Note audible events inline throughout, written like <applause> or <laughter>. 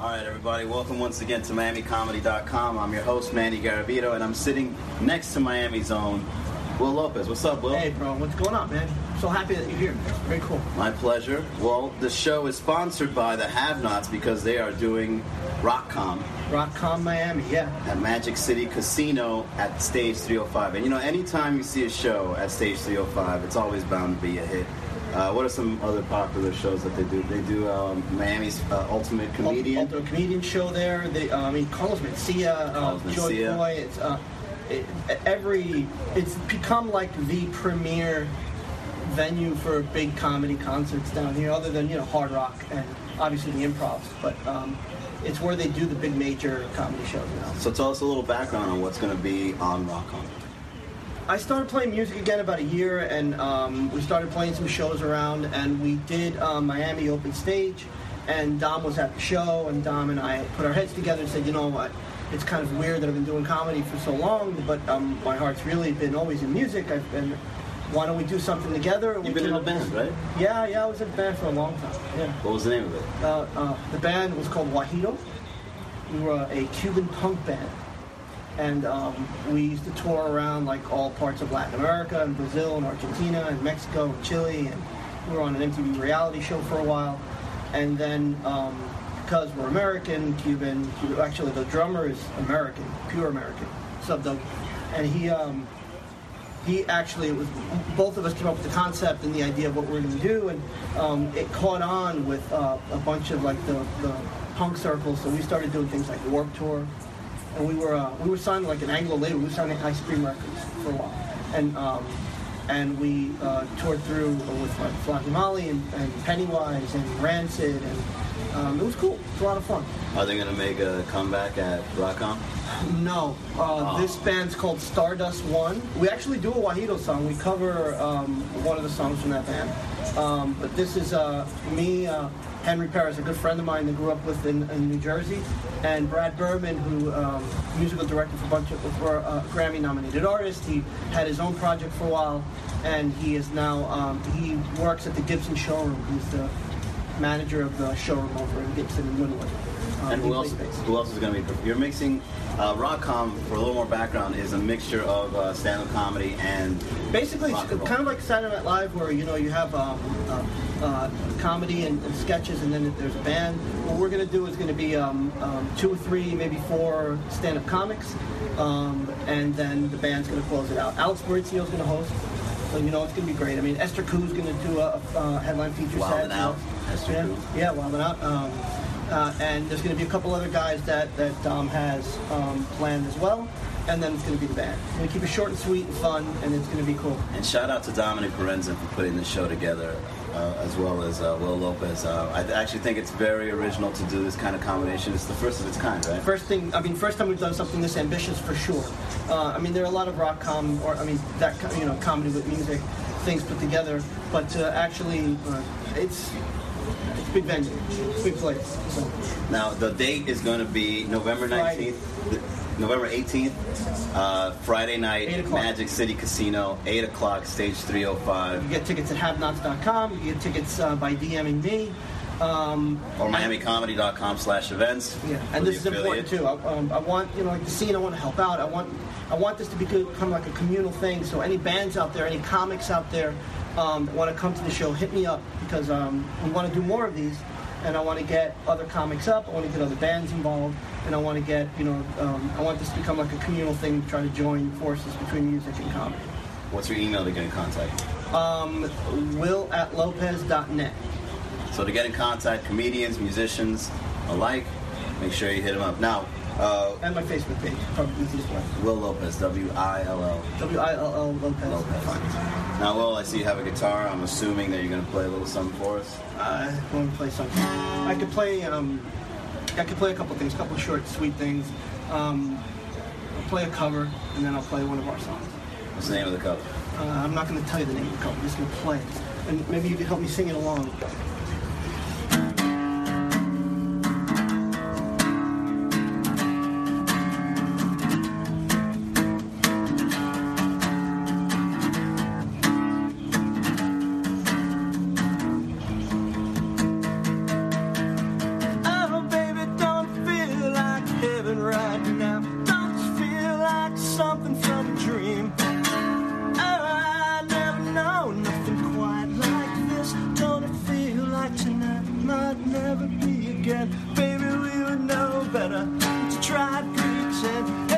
All right, everybody, welcome once again to MiamiComedy.com. I'm your host, Manny Garavito, and I'm sitting next to Miami's own Will Lopez. What's up, Will? Hey, bro, what's going on, man? So happy that you're here. Very cool. My pleasure. Well, the show is sponsored by the Have Nots because they are doing RockCom RockCon Miami, yeah. at Magic City Casino at Stage 305. And you know, anytime you see a show at Stage 305, it's always bound to be a hit. Uh, what are some other popular shows that they do? They do um, Miami's uh, Ultimate Comedian. Ultimate comedian show there. They, uh, I mean, Carlos Mencia, uh, Joy. Coy. It's uh, it, every. It's become like the premier venue for big comedy concerts down here, other than you know Hard Rock and obviously the Improvs. But um, it's where they do the big major comedy shows now. So tell us a little background on what's going to be on RockCon. I started playing music again about a year, and um, we started playing some shows around, and we did um, Miami Open Stage, and Dom was at the show, and Dom and I put our heads together and said, you know what, it's kind of weird that I've been doing comedy for so long, but um, my heart's really been always in music. I've been, why don't we do something together? You've been in a band, right? Yeah, yeah, I was in a band for a long time. Yeah. What was the name of it? Uh, uh, the band was called Wajito. We were a Cuban punk band. And um, we used to tour around like all parts of Latin America and Brazil and Argentina and Mexico and Chile. And we were on an MTV reality show for a while. And then um, because we're American, Cuban, Cuban, actually the drummer is American, pure American, sub dub. And he, um, he actually it was both of us came up with the concept and the idea of what we're going to do and um, it caught on with uh, a bunch of like the, the punk circles so we started doing things like Warped Tour and we were uh, we were signed like an anglo label. We were signing ice cream records for a while. And um, and we uh, toured through with like Flogging Molly and, and Pennywise and Rancid and um, it was cool it was a lot of fun Are they going to make a comeback at RockCon? <laughs> no, uh, this band's called Stardust One. We actually do a Wajito song. We cover um, one of the songs from that band. Um, but this is uh, me, uh, Henry Perez, a good friend of mine that grew up with in, in New Jersey, and Brad Berman, who um, musical director for a bunch of for a Grammy-nominated artist. He had his own project for a while, and he is now um, he works at the Gibson showroom. He's the manager of the showroom over in Gibson and Wynwood. Um, And who else? Who else is going to be? You're mixing. Uh, RockCom, for a little more background, is a mixture of uh, stand-up comedy and Basically, rock it's and kind of like Saturday Night Live, where you know you have um, uh, uh, comedy and, and sketches, and then there's a band. What we're gonna do is gonna be um, um, two or three, maybe four stand-up comics, um, and then the band's gonna close it out. Alex Maurizio's gonna host, so you know it's gonna be great. I mean, Esther Ku's gonna do a, a headline feature Wildin' set. Out, Yeah, Ku. yeah, Wildin' Out. Um, uh, and there's going to be a couple other guys that that Dom has um, planned as well, and then it's going to be the band. We're going to keep it short and sweet and fun, and it's going to be cool. And shout out to Dominic Parenza for putting the show together, uh, as well as uh, Will Lopez. Uh, I actually think it's very original to do this kind of combination. It's the first of its kind, right? First thing, I mean, first time we've done something this ambitious for sure. Uh, I mean, there are a lot of rock com, or I mean, that you know, comedy with music things put together, but to actually, uh, it's big venue, big place. So. Now, the date is going to be November 19th, November 18th, uh, Friday night, Magic City Casino, 8 o'clock, stage 305, You get tickets at havenots.com. You get tickets uh, by DMing me. Um, or MiamiComedy.com slash events. Yeah, and this is important too. I, um, I want you know like the scene. I want to help out. I want I want this to be good, kind of like a communal thing. So any bands out there, any comics out there um, that want to come to the show, hit me up because um, we want to do more of these. And I want to get other comics up. I want to get other bands involved, and I want to get you know um, I want this to become like a communal thing. to Try to join forces between music and comedy. What's your email to get in contact? Um, will at lopez.net. So to get in contact, comedians, musicians alike, make sure you hit them up. Now, uh, And my Facebook page, probably easiest way. Will Lopez, W-I-L-L W I L L Lopez. Lopez. Now, Will, I see you have a guitar. I'm assuming that you're going to play a little something for us. I'm going to play something. I could play. Um, I could play a couple things, a couple short, sweet things. Um, I'll play a cover, and then I'll play one of our songs. What's the name of the cover? Uh, I'm not going to tell you the name of the cover. I'm just going to play it, and maybe you can help me sing it along. To try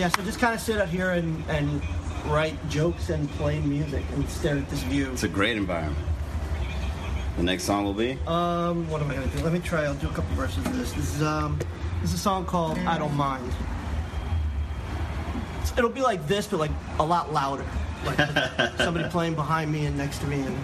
Yeah, so just kind of sit out here and, and write jokes and play music and stare at this view. It's a great environment. The next song will be? Um, what am I gonna do? Let me try. I'll do a couple verses of this. This is um, this is a song called "I Don't Mind." It'll be like this, but like a lot louder. Like <laughs> somebody playing behind me and next to me, and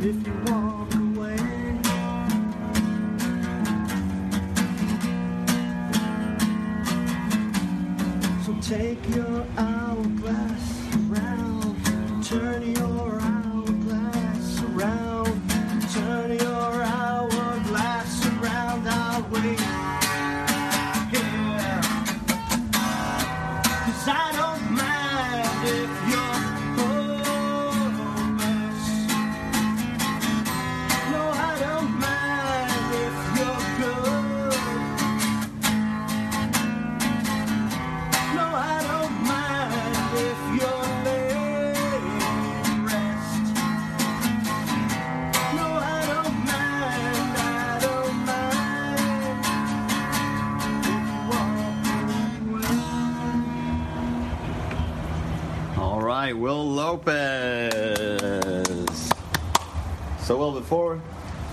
if you walk away. So take your hourglass around, turn your hourglass around, turn your hourglass around. I'll wait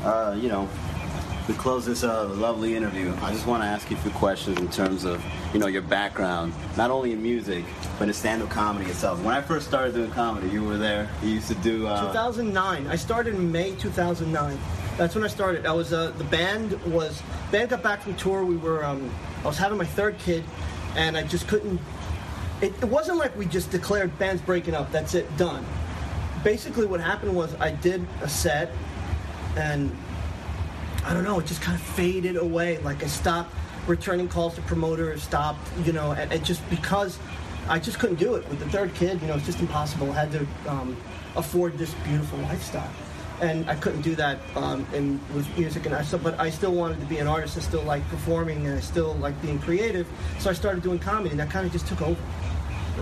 uh, you know, we close this uh, lovely interview, I just want to ask you a few questions in terms of, you know, your background, not only in music, but in stand-up comedy itself. When I first started doing comedy, you were there. You used to do... Uh, 2009. I started in May 2009. That's when I started. I was uh, the band was band got back from tour. We were um, I was having my third kid, and I just couldn't. It, it wasn't like we just declared bands breaking up. That's it, done. Basically, what happened was I did a set, and I don't know, it just kind of faded away. Like I stopped returning calls to promoters, stopped, you know, and, and just because I just couldn't do it with the third kid. You know, it's just impossible. I had to um, afford this beautiful lifestyle, and I couldn't do that um, in with music. And I still, but I still wanted to be an artist. I still like performing, and I still like being creative. So I started doing comedy, and that kind of just took over.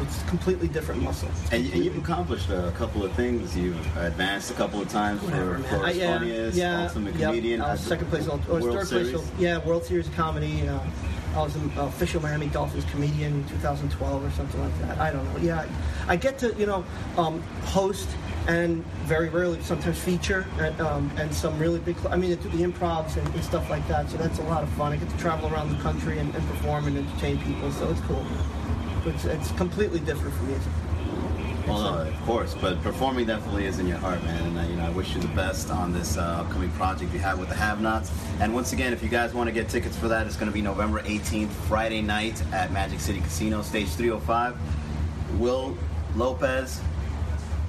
It's a completely different muscle. And, and you've accomplished a couple of things. You've advanced a couple of times Whatever, for man. Flores I- yeah, Funniest, yeah, Ultimate yep. Comedian, at the second place, or third Series. place. Yeah, World Series of comedy. Uh, I was an official Miami Dolphins comedian in 2012 or something like that. I don't know. Yeah, I get to you know um, host and very rarely sometimes feature and, um, and some really big. cl- I mean, I do the improvs and, and stuff like that. So that's a lot of fun. I get to travel around the country and, and perform and entertain people. So it's cool. It's, it's completely different from music. Well, no, of course, but performing definitely is in your heart, man. And uh, you know, I wish you the best on this uh, upcoming project you have with the Have-Nots. And once again, if you guys want to get tickets for that, it's going to be November 18th, Friday night at Magic City Casino, stage 305. Will Lopez.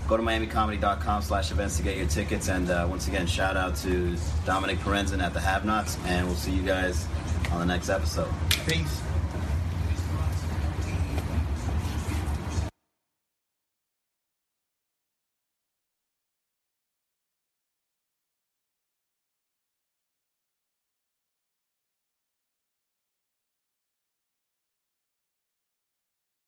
Go to MiamiComedy.com slash events to get your tickets. And uh, once again, shout out to Dominic Perenzin at the Have-Nots. And we'll see you guys on the next episode. Peace.